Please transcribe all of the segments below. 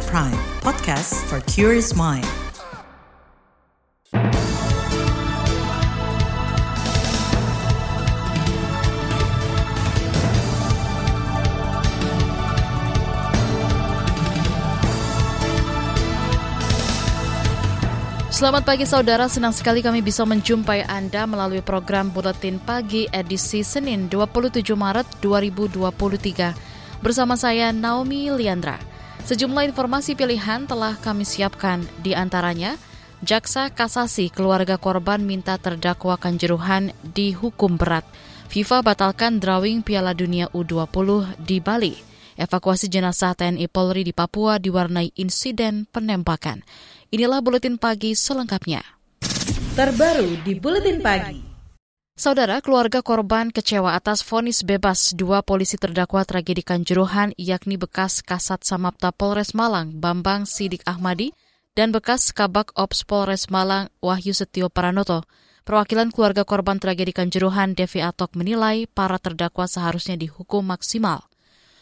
KBR Prime, podcast for curious mind. Selamat pagi saudara, senang sekali kami bisa menjumpai Anda melalui program Buletin Pagi edisi Senin 27 Maret 2023. Bersama saya Naomi Liandra. Sejumlah informasi pilihan telah kami siapkan di antaranya Jaksa Kasasi keluarga korban minta terdakwa kanjuruhan dihukum berat. FIFA batalkan drawing Piala Dunia U20 di Bali. Evakuasi jenazah TNI Polri di Papua diwarnai insiden penembakan. Inilah buletin pagi selengkapnya. Terbaru di buletin pagi. Saudara, keluarga korban kecewa atas vonis bebas dua polisi terdakwa tragedi Kanjuruhan yakni bekas Kasat Samapta Polres Malang Bambang Sidik Ahmadi dan bekas Kabak Ops Polres Malang Wahyu Setio Pranoto. Perwakilan keluarga korban tragedi Kanjuruhan Devi Atok menilai para terdakwa seharusnya dihukum maksimal.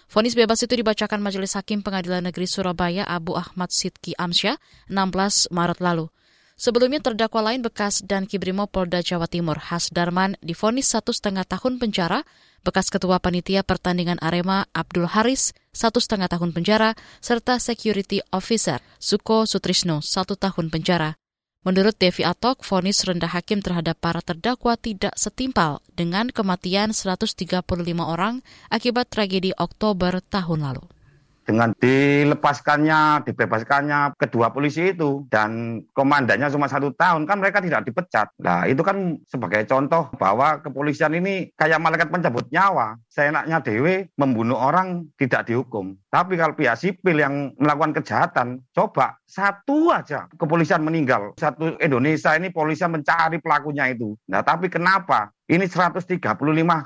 Fonis bebas itu dibacakan Majelis Hakim Pengadilan Negeri Surabaya Abu Ahmad Sidki Amsyah 16 Maret lalu. Sebelumnya terdakwa lain bekas dan Kibrimo Polda Jawa Timur Has Darman difonis satu setengah tahun penjara, bekas ketua panitia pertandingan Arema Abdul Haris satu setengah tahun penjara, serta security officer Suko Sutrisno satu tahun penjara. Menurut Devi Atok, vonis rendah hakim terhadap para terdakwa tidak setimpal dengan kematian 135 orang akibat tragedi Oktober tahun lalu dengan dilepaskannya, dibebaskannya kedua polisi itu dan komandannya cuma satu tahun kan mereka tidak dipecat. Nah itu kan sebagai contoh bahwa kepolisian ini kayak malaikat pencabut nyawa. Seenaknya dewe membunuh orang tidak dihukum. Tapi kalau pihak sipil yang melakukan kejahatan, coba satu aja kepolisian meninggal. Satu Indonesia ini polisian mencari pelakunya itu. Nah tapi kenapa ini 135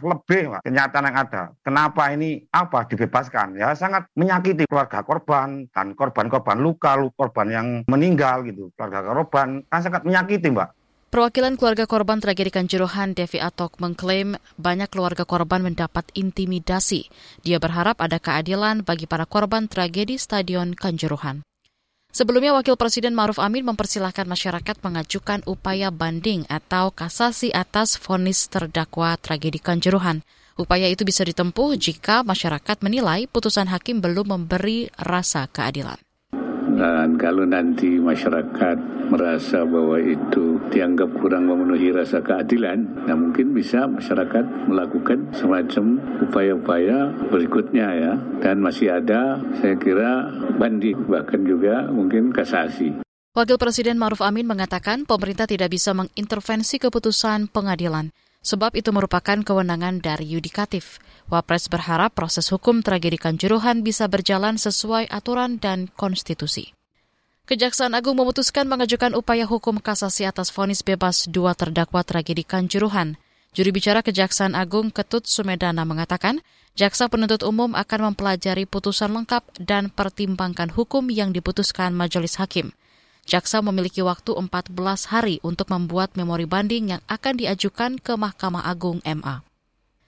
lebih Pak, kenyataan yang ada. Kenapa ini apa dibebaskan? Ya sangat menyakiti keluarga korban dan korban-korban luka, korban yang meninggal gitu. Keluarga korban kan sangat menyakiti Mbak. Perwakilan keluarga korban tragedi Kanjuruhan Devi Atok mengklaim banyak keluarga korban mendapat intimidasi. Dia berharap ada keadilan bagi para korban tragedi Stadion Kanjuruhan. Sebelumnya, Wakil Presiden Maruf Amin mempersilahkan masyarakat mengajukan upaya banding atau kasasi atas vonis terdakwa tragedi Kanjuruhan. Upaya itu bisa ditempuh jika masyarakat menilai putusan hakim belum memberi rasa keadilan. Dan kalau nanti masyarakat merasa bahwa itu dianggap kurang memenuhi rasa keadilan, nah mungkin bisa masyarakat melakukan semacam upaya-upaya berikutnya ya. Dan masih ada saya kira banding bahkan juga mungkin kasasi. Wakil Presiden Maruf Amin mengatakan pemerintah tidak bisa mengintervensi keputusan pengadilan sebab itu merupakan kewenangan dari yudikatif. Wapres berharap proses hukum tragedi Kanjuruhan bisa berjalan sesuai aturan dan konstitusi. Kejaksaan Agung memutuskan mengajukan upaya hukum kasasi atas vonis bebas dua terdakwa tragedi Kanjuruhan. Juri bicara Kejaksaan Agung Ketut Sumedana mengatakan, jaksa penuntut umum akan mempelajari putusan lengkap dan pertimbangkan hukum yang diputuskan majelis hakim. Jaksa memiliki waktu 14 hari untuk membuat memori banding yang akan diajukan ke Mahkamah Agung MA.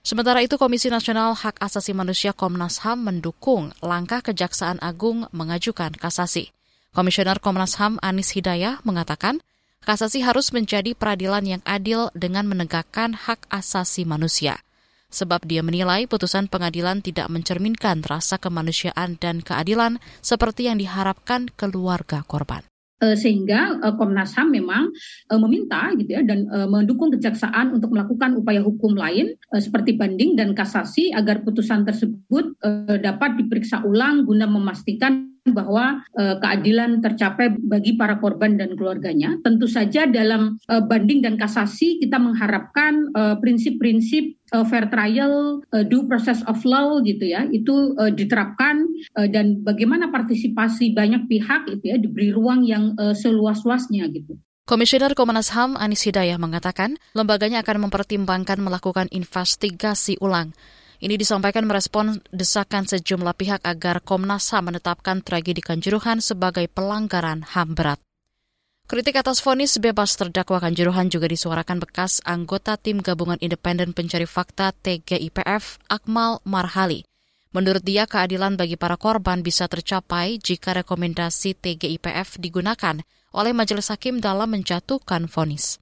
Sementara itu, Komisi Nasional Hak Asasi Manusia Komnas HAM mendukung langkah Kejaksaan Agung mengajukan kasasi. Komisioner Komnas HAM Anis Hidayah mengatakan, kasasi harus menjadi peradilan yang adil dengan menegakkan hak asasi manusia. Sebab dia menilai putusan pengadilan tidak mencerminkan rasa kemanusiaan dan keadilan seperti yang diharapkan keluarga korban. Eh, sehingga uh, Komnas HAM memang uh, meminta gitu ya dan mendukung kejaksaan untuk melakukan upaya hukum lain seperti banding dan kasasi agar putusan tersebut dapat diperiksa ulang guna memastikan bahwa uh, keadilan tercapai bagi para korban dan keluarganya. Tentu saja dalam uh, banding dan kasasi kita mengharapkan prinsip-prinsip uh, fair trial, uh, due process of law gitu ya, itu uh, diterapkan uh, dan bagaimana partisipasi banyak pihak itu ya diberi ruang yang uh, seluas-luasnya gitu. Komisioner Komnas HAM Anis Hidayah mengatakan lembaganya akan mempertimbangkan melakukan investigasi ulang ini disampaikan merespon desakan sejumlah pihak agar Komnas HAM menetapkan tragedi Kanjuruhan sebagai pelanggaran HAM berat. Kritik atas vonis bebas terdakwa Kanjuruhan juga disuarakan bekas anggota tim gabungan independen pencari fakta TGIPF Akmal Marhali. Menurut dia, keadilan bagi para korban bisa tercapai jika rekomendasi TGIPF digunakan oleh majelis hakim dalam menjatuhkan vonis.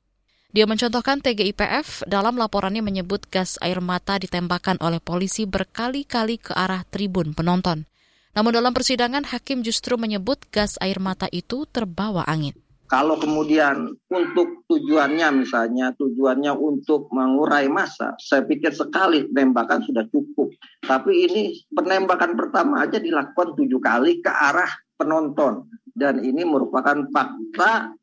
Dia mencontohkan TGIPF dalam laporannya menyebut gas air mata ditembakkan oleh polisi berkali-kali ke arah tribun penonton. Namun dalam persidangan, hakim justru menyebut gas air mata itu terbawa angin. Kalau kemudian untuk tujuannya misalnya tujuannya untuk mengurai massa, saya pikir sekali penembakan sudah cukup. Tapi ini penembakan pertama aja dilakukan tujuh kali ke arah penonton dan ini merupakan fakta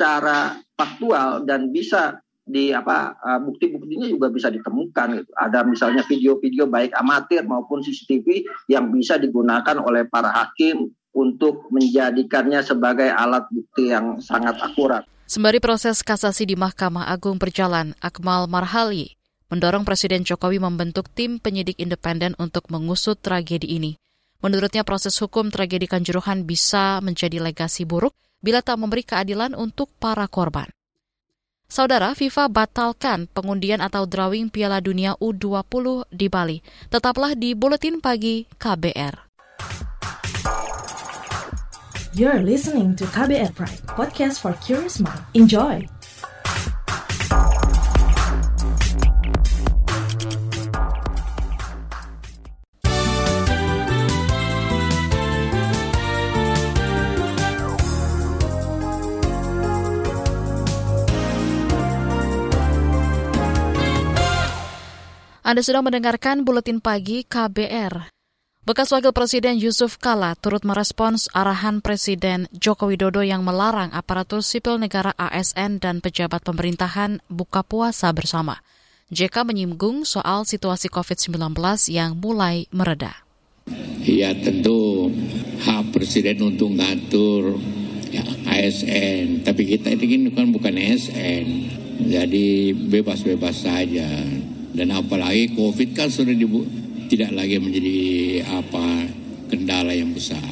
secara faktual dan bisa di apa uh, bukti-buktinya juga bisa ditemukan gitu. Ada misalnya video-video baik amatir maupun CCTV yang bisa digunakan oleh para hakim untuk menjadikannya sebagai alat bukti yang sangat akurat. Sembari proses kasasi di Mahkamah Agung berjalan, Akmal Marhali mendorong Presiden Jokowi membentuk tim penyidik independen untuk mengusut tragedi ini. Menurutnya proses hukum tragedi Kanjuruhan bisa menjadi legasi buruk bila tak memberi keadilan untuk para korban. Saudara, FIFA batalkan pengundian atau drawing Piala Dunia U20 di Bali. Tetaplah di Buletin Pagi KBR. You're listening to KBR Pride, podcast for curious mind. Enjoy! Anda sedang mendengarkan Buletin Pagi KBR. Bekas Wakil Presiden Yusuf Kala turut merespons arahan Presiden Joko Widodo yang melarang aparatur sipil negara ASN dan pejabat pemerintahan buka puasa bersama. JK menyinggung soal situasi COVID-19 yang mulai mereda. Ya tentu hak Presiden untuk ngatur ya, ASN, tapi kita ini kan bukan ASN, jadi bebas-bebas saja dan apalagi COVID kan sudah dibu tidak lagi menjadi apa kendala yang besar.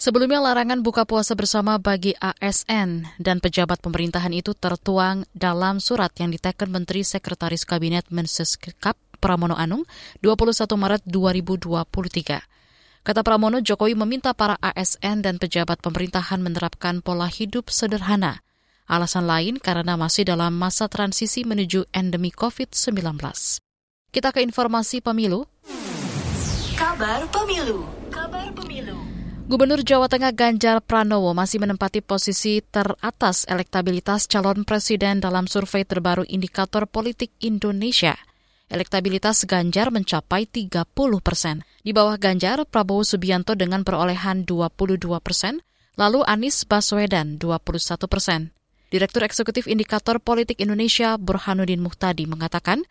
Sebelumnya larangan buka puasa bersama bagi ASN dan pejabat pemerintahan itu tertuang dalam surat yang diteken Menteri Sekretaris Kabinet Menseskap Pramono Anung 21 Maret 2023. Kata Pramono, Jokowi meminta para ASN dan pejabat pemerintahan menerapkan pola hidup sederhana – Alasan lain karena masih dalam masa transisi menuju endemi COVID-19. Kita ke informasi pemilu. Kabar pemilu. Kabar pemilu. Gubernur Jawa Tengah Ganjar Pranowo masih menempati posisi teratas elektabilitas calon presiden dalam survei terbaru Indikator Politik Indonesia. Elektabilitas Ganjar mencapai 30 persen. Di bawah Ganjar, Prabowo Subianto dengan perolehan 22 persen, lalu Anies Baswedan 21 persen. Direktur Eksekutif Indikator Politik Indonesia Burhanuddin Muhtadi mengatakan,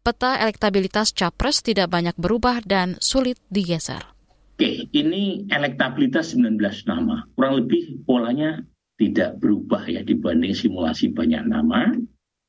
peta elektabilitas capres tidak banyak berubah dan sulit digeser. Oke, ini elektabilitas 19 nama. Kurang lebih polanya tidak berubah ya dibanding simulasi banyak nama.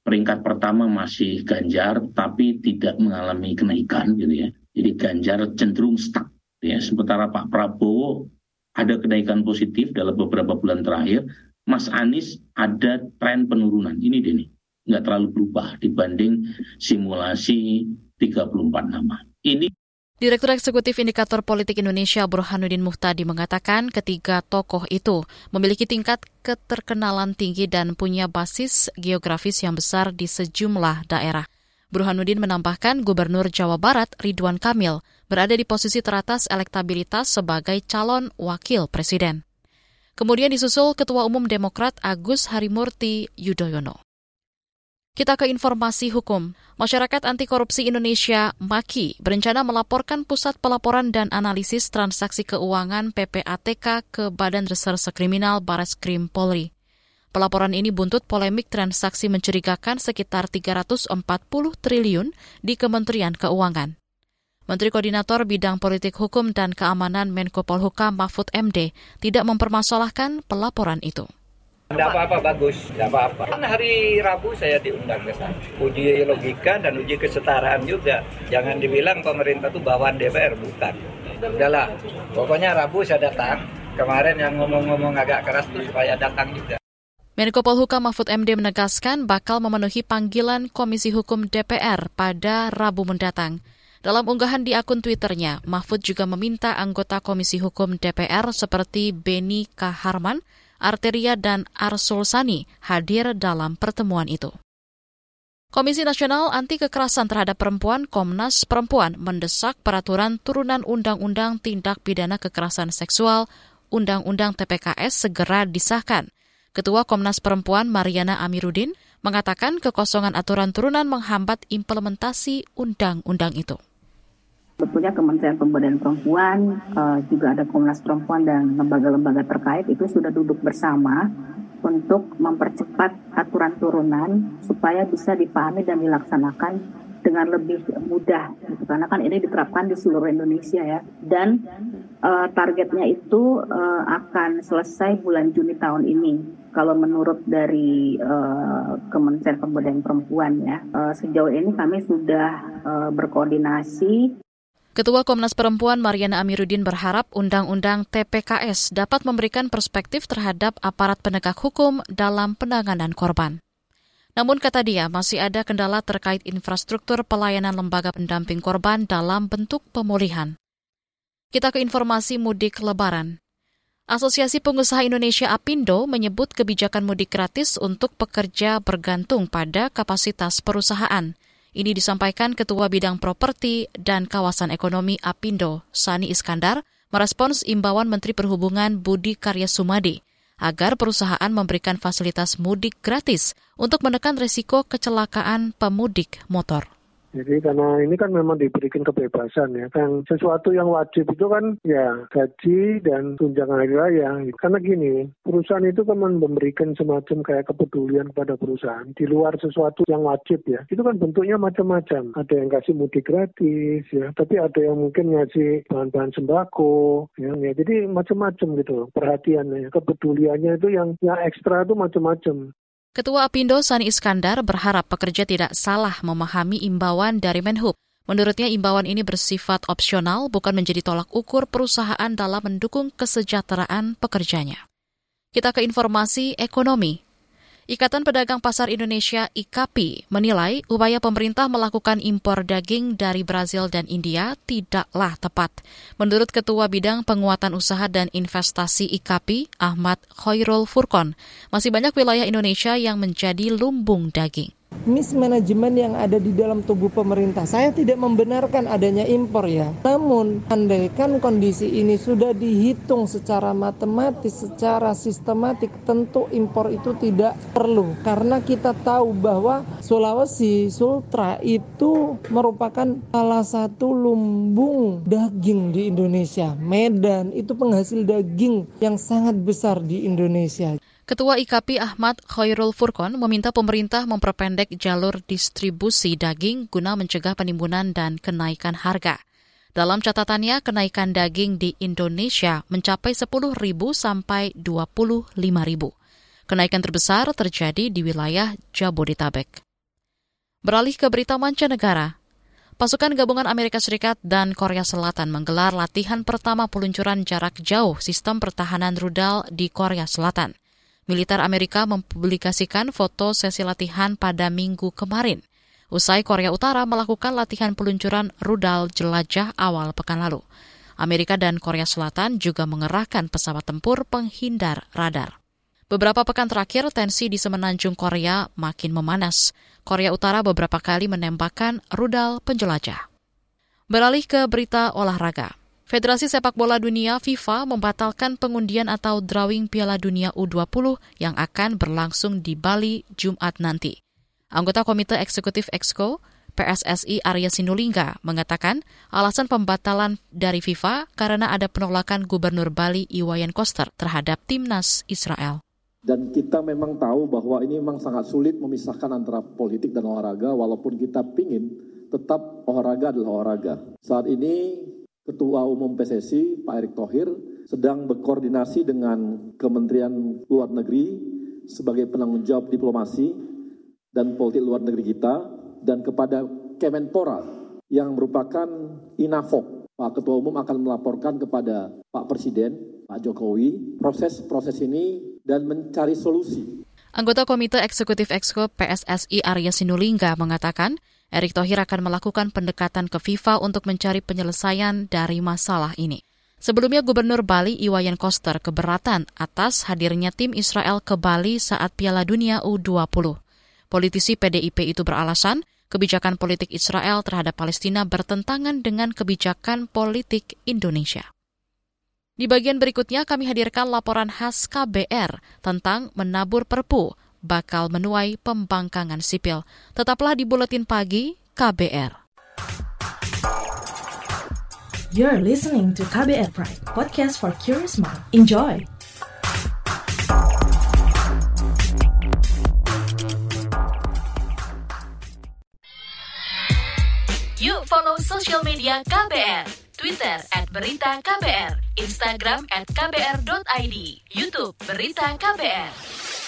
Peringkat pertama masih Ganjar, tapi tidak mengalami kenaikan gitu ya. Jadi Ganjar cenderung stuck. Ya. Sementara Pak Prabowo ada kenaikan positif dalam beberapa bulan terakhir, Mas Anies ada tren penurunan. Ini deh nih, nggak terlalu berubah dibanding simulasi 34 nama. Ini Direktur Eksekutif Indikator Politik Indonesia Burhanuddin Muhtadi mengatakan ketiga tokoh itu memiliki tingkat keterkenalan tinggi dan punya basis geografis yang besar di sejumlah daerah. Burhanuddin menambahkan Gubernur Jawa Barat Ridwan Kamil berada di posisi teratas elektabilitas sebagai calon wakil presiden. Kemudian disusul Ketua Umum Demokrat Agus Harimurti Yudhoyono. Kita ke informasi hukum. Masyarakat Anti Korupsi Indonesia, MAKI, berencana melaporkan Pusat Pelaporan dan Analisis Transaksi Keuangan PPATK ke Badan Reserse Kriminal Baris Krim Polri. Pelaporan ini buntut polemik transaksi mencurigakan sekitar 340 triliun di Kementerian Keuangan. Menteri Koordinator Bidang Politik Hukum dan Keamanan Menko Polhukam Mahfud MD tidak mempermasalahkan pelaporan itu. Tidak apa-apa, bagus. Tidak apa-apa. Kan hari Rabu saya diundang ke sana. Uji logika dan uji kesetaraan juga. Jangan dibilang pemerintah itu bawaan DPR, bukan. Udahlah, pokoknya Rabu saya datang. Kemarin yang ngomong-ngomong agak keras itu supaya datang juga. Menko Polhukam Mahfud MD menegaskan bakal memenuhi panggilan Komisi Hukum DPR pada Rabu mendatang. Dalam unggahan di akun Twitternya, Mahfud juga meminta anggota Komisi Hukum DPR seperti Beni Kaharman, Arteria, dan Arsul Sani hadir dalam pertemuan itu. Komisi Nasional Anti Kekerasan Terhadap Perempuan Komnas Perempuan mendesak peraturan turunan Undang-Undang Tindak Pidana Kekerasan Seksual Undang-Undang TPKS segera disahkan. Ketua Komnas Perempuan Mariana Amiruddin mengatakan kekosongan aturan turunan menghambat implementasi undang-undang itu. Sebetulnya Kementerian Pemberdayaan Perempuan, uh, juga ada Komnas Perempuan dan lembaga-lembaga terkait itu sudah duduk bersama untuk mempercepat aturan turunan supaya bisa dipahami dan dilaksanakan dengan lebih mudah gitu. karena kan ini diterapkan di seluruh Indonesia ya dan uh, targetnya itu uh, akan selesai bulan Juni tahun ini kalau menurut dari uh, Kementerian Pemberdayaan Perempuan ya uh, sejauh ini kami sudah uh, berkoordinasi Ketua Komnas Perempuan Mariana Amiruddin berharap Undang-Undang TPKS dapat memberikan perspektif terhadap aparat penegak hukum dalam penanganan korban. Namun kata dia, masih ada kendala terkait infrastruktur pelayanan lembaga pendamping korban dalam bentuk pemulihan. Kita ke informasi mudik lebaran. Asosiasi Pengusaha Indonesia APindo menyebut kebijakan mudik gratis untuk pekerja bergantung pada kapasitas perusahaan – ini disampaikan Ketua Bidang Properti dan Kawasan Ekonomi Apindo, Sani Iskandar, merespons imbauan Menteri Perhubungan Budi Karya Sumadi agar perusahaan memberikan fasilitas mudik gratis untuk menekan risiko kecelakaan pemudik motor. Jadi karena ini kan memang diberikan kebebasan ya. Kan sesuatu yang wajib itu kan ya gaji dan tunjangan hari raya. Karena gini, perusahaan itu kan memberikan semacam kayak kepedulian kepada perusahaan di luar sesuatu yang wajib ya. Itu kan bentuknya macam-macam. Ada yang kasih mudik gratis ya, tapi ada yang mungkin ngasih bahan-bahan sembako ya. ya. Jadi macam-macam gitu perhatiannya, kepeduliannya itu yang yang ekstra itu macam-macam. Ketua Apindo Sani Iskandar berharap pekerja tidak salah memahami imbauan dari Menhub. Menurutnya imbauan ini bersifat opsional, bukan menjadi tolak ukur perusahaan dalam mendukung kesejahteraan pekerjanya. Kita ke informasi ekonomi. Ikatan Pedagang Pasar Indonesia IKAPI menilai upaya pemerintah melakukan impor daging dari Brazil dan India tidaklah tepat. Menurut Ketua Bidang Penguatan Usaha dan Investasi IKAPI, Ahmad Khairul Furkon, masih banyak wilayah Indonesia yang menjadi lumbung daging mismanagement yang ada di dalam tubuh pemerintah. Saya tidak membenarkan adanya impor ya. Namun, andaikan kondisi ini sudah dihitung secara matematis, secara sistematik, tentu impor itu tidak perlu. Karena kita tahu bahwa Sulawesi, Sultra itu merupakan salah satu lumbung daging di Indonesia. Medan itu penghasil daging yang sangat besar di Indonesia. Ketua IKP Ahmad Khairul Furkon meminta pemerintah memperpendek jalur distribusi daging guna mencegah penimbunan dan kenaikan harga. Dalam catatannya, kenaikan daging di Indonesia mencapai 10.000 sampai 25.000. Kenaikan terbesar terjadi di wilayah Jabodetabek. Beralih ke berita mancanegara, Pasukan gabungan Amerika Serikat dan Korea Selatan menggelar latihan pertama peluncuran jarak jauh sistem pertahanan rudal di Korea Selatan. Militer Amerika mempublikasikan foto sesi latihan pada minggu kemarin. Usai Korea Utara melakukan latihan peluncuran rudal jelajah awal pekan lalu. Amerika dan Korea Selatan juga mengerahkan pesawat tempur penghindar radar. Beberapa pekan terakhir, tensi di semenanjung Korea makin memanas. Korea Utara beberapa kali menembakkan rudal penjelajah. Beralih ke berita olahraga. Federasi Sepak Bola Dunia FIFA membatalkan pengundian atau drawing Piala Dunia U20 yang akan berlangsung di Bali Jumat nanti. Anggota Komite Eksekutif Exco PSSI Arya Sinulinga mengatakan alasan pembatalan dari FIFA karena ada penolakan Gubernur Bali Iwayan Koster terhadap timnas Israel. Dan kita memang tahu bahwa ini memang sangat sulit memisahkan antara politik dan olahraga walaupun kita pingin tetap olahraga adalah olahraga. Saat ini Ketua Umum PSSI Pak Erick Thohir sedang berkoordinasi dengan Kementerian Luar Negeri sebagai penanggung jawab diplomasi dan politik luar negeri kita dan kepada Kemenpora yang merupakan INAFOK. Pak Ketua Umum akan melaporkan kepada Pak Presiden, Pak Jokowi, proses-proses ini dan mencari solusi. Anggota Komite Eksekutif Exco PSSI Arya Sinulinga mengatakan Erick Thohir akan melakukan pendekatan ke FIFA untuk mencari penyelesaian dari masalah ini. Sebelumnya Gubernur Bali Iwayan Koster keberatan atas hadirnya tim Israel ke Bali saat Piala Dunia U20. Politisi PDIP itu beralasan kebijakan politik Israel terhadap Palestina bertentangan dengan kebijakan politik Indonesia. Di bagian berikutnya kami hadirkan laporan khas KBR tentang menabur perpu bakal menuai pembangkangan sipil. Tetaplah di Buletin Pagi KBR. You're listening to KBR Pride, podcast for curious mind. Enjoy! Yuk follow social media KBR Twitter at Berita KBR, Instagram at KBR.id, Youtube Berita KBR.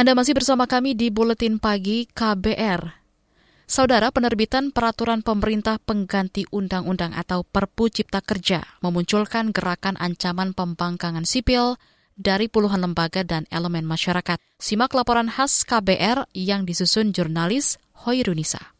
Anda masih bersama kami di Buletin Pagi KBR. Saudara, penerbitan peraturan pemerintah pengganti undang-undang atau Perpu Cipta Kerja memunculkan gerakan ancaman pembangkangan sipil dari puluhan lembaga dan elemen masyarakat. Simak laporan khas KBR yang disusun jurnalis Hoirunisa.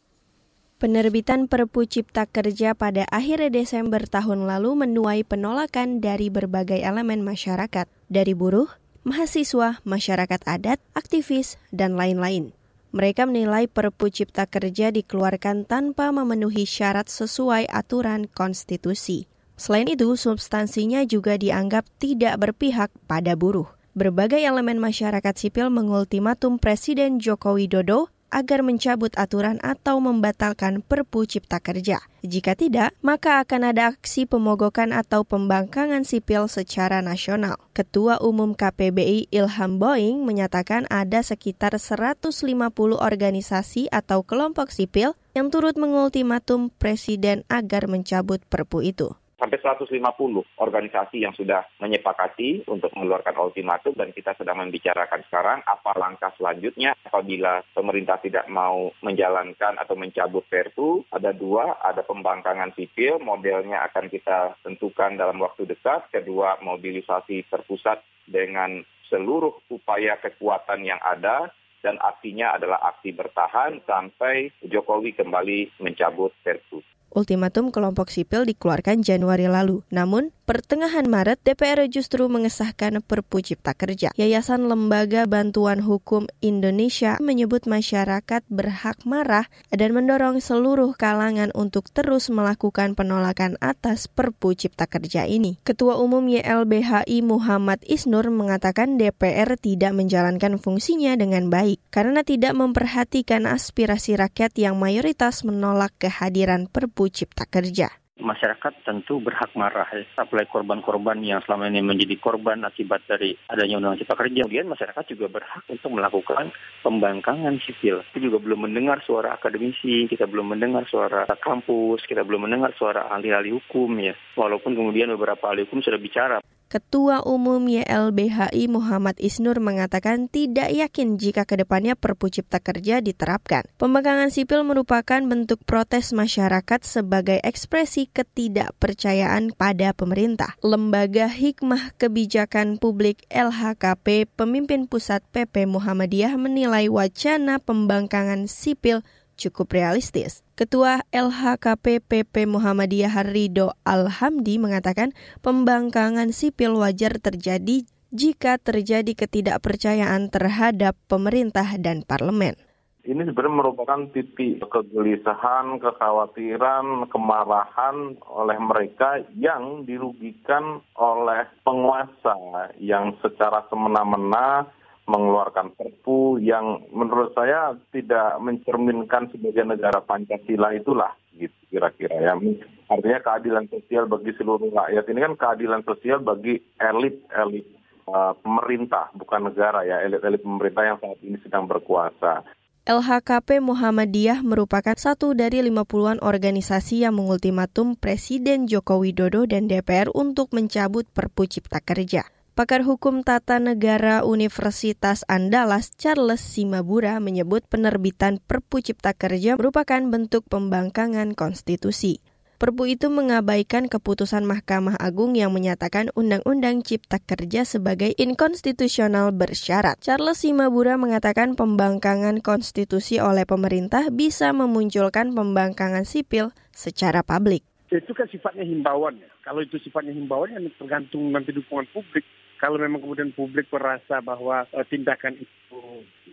Penerbitan Perpu Cipta Kerja pada akhir Desember tahun lalu menuai penolakan dari berbagai elemen masyarakat, dari buruh, mahasiswa, masyarakat adat, aktivis, dan lain-lain. Mereka menilai Perpu Cipta Kerja dikeluarkan tanpa memenuhi syarat sesuai aturan konstitusi. Selain itu, substansinya juga dianggap tidak berpihak pada buruh. Berbagai elemen masyarakat sipil mengultimatum Presiden Joko Widodo agar mencabut aturan atau membatalkan Perpu Cipta Kerja. Jika tidak, maka akan ada aksi pemogokan atau pembangkangan sipil secara nasional. Ketua Umum KPBI Ilham Boeing menyatakan ada sekitar 150 organisasi atau kelompok sipil yang turut mengultimatum Presiden agar mencabut Perpu itu sampai 150 organisasi yang sudah menyepakati untuk mengeluarkan ultimatum dan kita sedang membicarakan sekarang apa langkah selanjutnya apabila pemerintah tidak mau menjalankan atau mencabut Perpu. Ada dua, ada pembangkangan sipil, modelnya akan kita tentukan dalam waktu dekat. Kedua, mobilisasi terpusat dengan seluruh upaya kekuatan yang ada dan artinya adalah aksi bertahan sampai Jokowi kembali mencabut Perpu. Ultimatum kelompok sipil dikeluarkan Januari lalu. Namun, pertengahan Maret DPR justru mengesahkan Perpu Cipta Kerja. Yayasan Lembaga Bantuan Hukum Indonesia menyebut masyarakat berhak marah dan mendorong seluruh kalangan untuk terus melakukan penolakan atas Perpu Cipta Kerja ini. Ketua Umum YLBHI Muhammad Isnur mengatakan DPR tidak menjalankan fungsinya dengan baik karena tidak memperhatikan aspirasi rakyat yang mayoritas menolak kehadiran Perpu Perpu Cipta Kerja masyarakat tentu berhak marah ya. apalagi korban-korban yang selama ini menjadi korban akibat dari adanya undang cipta kerja. Kemudian masyarakat juga berhak untuk melakukan pembangkangan sipil. Kita juga belum mendengar suara akademisi, kita belum mendengar suara kampus, kita belum mendengar suara ahli-ahli hukum ya. Walaupun kemudian beberapa ahli hukum sudah bicara. Ketua Umum YLBHI Muhammad Isnur mengatakan tidak yakin jika ke depannya Perpu Cipta Kerja diterapkan. Pembangkangan sipil merupakan bentuk protes masyarakat sebagai ekspresi ketidakpercayaan pada pemerintah. Lembaga Hikmah Kebijakan Publik LHKP pemimpin pusat PP Muhammadiyah menilai wacana pembangkangan sipil cukup realistis. Ketua LHKP PP Muhammadiyah Rido Alhamdi mengatakan pembangkangan sipil wajar terjadi jika terjadi ketidakpercayaan terhadap pemerintah dan parlemen. Ini sebenarnya merupakan titik kegelisahan, kekhawatiran, kemarahan oleh mereka yang dirugikan oleh penguasa yang secara semena-mena mengeluarkan perpu yang menurut saya tidak mencerminkan sebagai negara Pancasila itulah gitu kira-kira ya. Artinya keadilan sosial bagi seluruh rakyat ini kan keadilan sosial bagi elit-elit uh, pemerintah bukan negara ya, elit-elit pemerintah yang saat ini sedang berkuasa. LHKP Muhammadiyah merupakan satu dari lima puluhan organisasi yang mengultimatum Presiden Joko Widodo dan DPR untuk mencabut Perpu Cipta Kerja. Pakar Hukum Tata Negara Universitas Andalas Charles Simabura menyebut penerbitan Perpu Cipta Kerja merupakan bentuk pembangkangan konstitusi. Perpu itu mengabaikan keputusan Mahkamah Agung yang menyatakan Undang-Undang Cipta Kerja sebagai inkonstitusional bersyarat. Charles Simabura mengatakan pembangkangan konstitusi oleh pemerintah bisa memunculkan pembangkangan sipil secara publik. Itu kan sifatnya himbauan ya. Kalau itu sifatnya himbauan, yang tergantung nanti dukungan publik. Kalau memang kemudian publik merasa bahwa uh, tindakan itu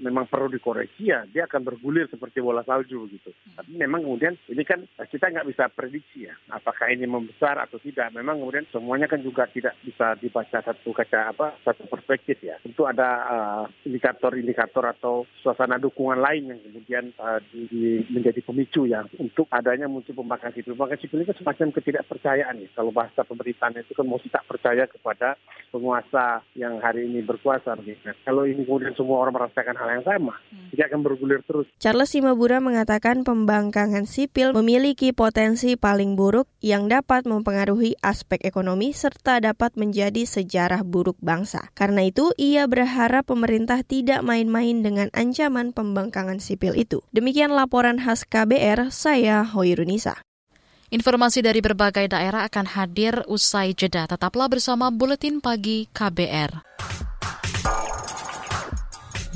memang perlu dikoreksi ya dia akan bergulir seperti bola salju gitu. Tapi memang kemudian ini kan kita nggak bisa prediksi ya apakah ini membesar atau tidak. Memang kemudian semuanya kan juga tidak bisa dibaca satu kaca apa satu perspektif ya. Tentu ada indikator-indikator uh, atau suasana dukungan lain yang kemudian uh, di, di, menjadi pemicu ya untuk adanya muncul pembangkang sipil. Pembangkang sipil itu kan semacam ketidakpercayaan ya. Kalau bahasa pemerintahan itu kan mesti tak percaya kepada penguasa yang hari ini berkuasa. Gitu. Kalau ini kemudian semua orang merasakan hal yang sama. Hmm. Dia akan bergulir terus. Charles Simabura mengatakan pembangkangan sipil memiliki potensi paling buruk yang dapat mempengaruhi aspek ekonomi serta dapat menjadi sejarah buruk bangsa. Karena itu, ia berharap pemerintah tidak main-main dengan ancaman pembangkangan sipil itu. Demikian laporan khas KBR, saya Hoirunisa. Informasi dari berbagai daerah akan hadir usai jeda. Tetaplah bersama Buletin Pagi KBR.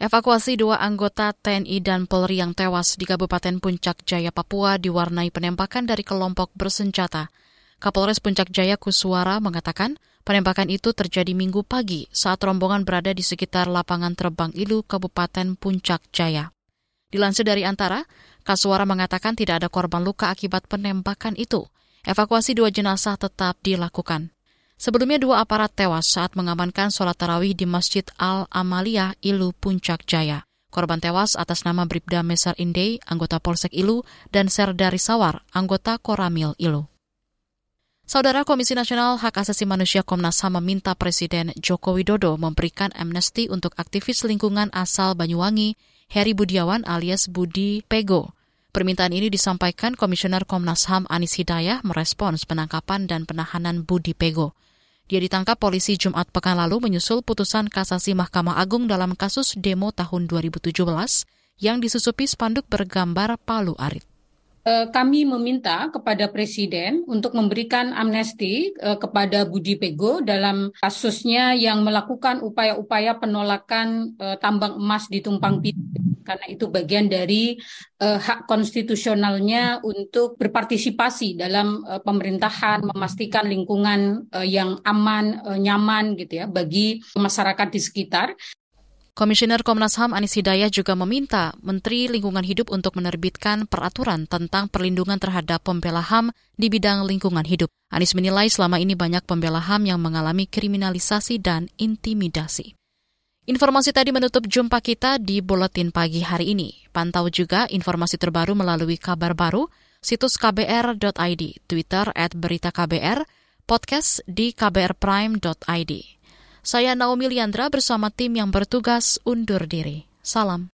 Evakuasi dua anggota TNI dan Polri yang tewas di Kabupaten Puncak Jaya, Papua diwarnai penembakan dari kelompok bersenjata. Kapolres Puncak Jaya Kuswara mengatakan penembakan itu terjadi minggu pagi saat rombongan berada di sekitar lapangan terbang Ilu, Kabupaten Puncak Jaya. Dilansir dari Antara, Kaswara mengatakan tidak ada korban luka akibat penembakan itu. Evakuasi dua jenazah tetap dilakukan. Sebelumnya dua aparat tewas saat mengamankan sholat tarawih di Masjid Al-Amaliyah, Ilu, Puncak Jaya. Korban tewas atas nama Bribda Mesar Indey, anggota Polsek Ilu, dan Serdari Sawar, anggota Koramil Ilu. Saudara Komisi Nasional Hak Asasi Manusia Komnas HAM meminta Presiden Joko Widodo memberikan amnesti untuk aktivis lingkungan asal Banyuwangi, Heri Budiawan alias Budi Pego. Permintaan ini disampaikan Komisioner Komnas HAM Anis Hidayah merespons penangkapan dan penahanan Budi Pego. Dia ditangkap polisi Jumat pekan lalu menyusul putusan kasasi Mahkamah Agung dalam kasus demo tahun 2017 yang disusupi spanduk bergambar Palu Arit. Eh, kami meminta kepada Presiden untuk memberikan amnesti eh, kepada Budi Pego dalam kasusnya yang melakukan upaya-upaya penolakan eh, tambang emas di Tumpang Pintu karena itu bagian dari uh, hak konstitusionalnya untuk berpartisipasi dalam uh, pemerintahan, memastikan lingkungan uh, yang aman, uh, nyaman gitu ya bagi masyarakat di sekitar. Komisioner Komnas HAM Anis Hidayah juga meminta Menteri Lingkungan Hidup untuk menerbitkan peraturan tentang perlindungan terhadap pembela HAM di bidang lingkungan hidup. Anis menilai selama ini banyak pembela HAM yang mengalami kriminalisasi dan intimidasi. Informasi tadi menutup jumpa kita di Buletin Pagi hari ini. Pantau juga informasi terbaru melalui kabar baru, situs kbr.id, Twitter at berita KBR, podcast di kbrprime.id. Saya Naomi Liandra bersama tim yang bertugas undur diri. Salam.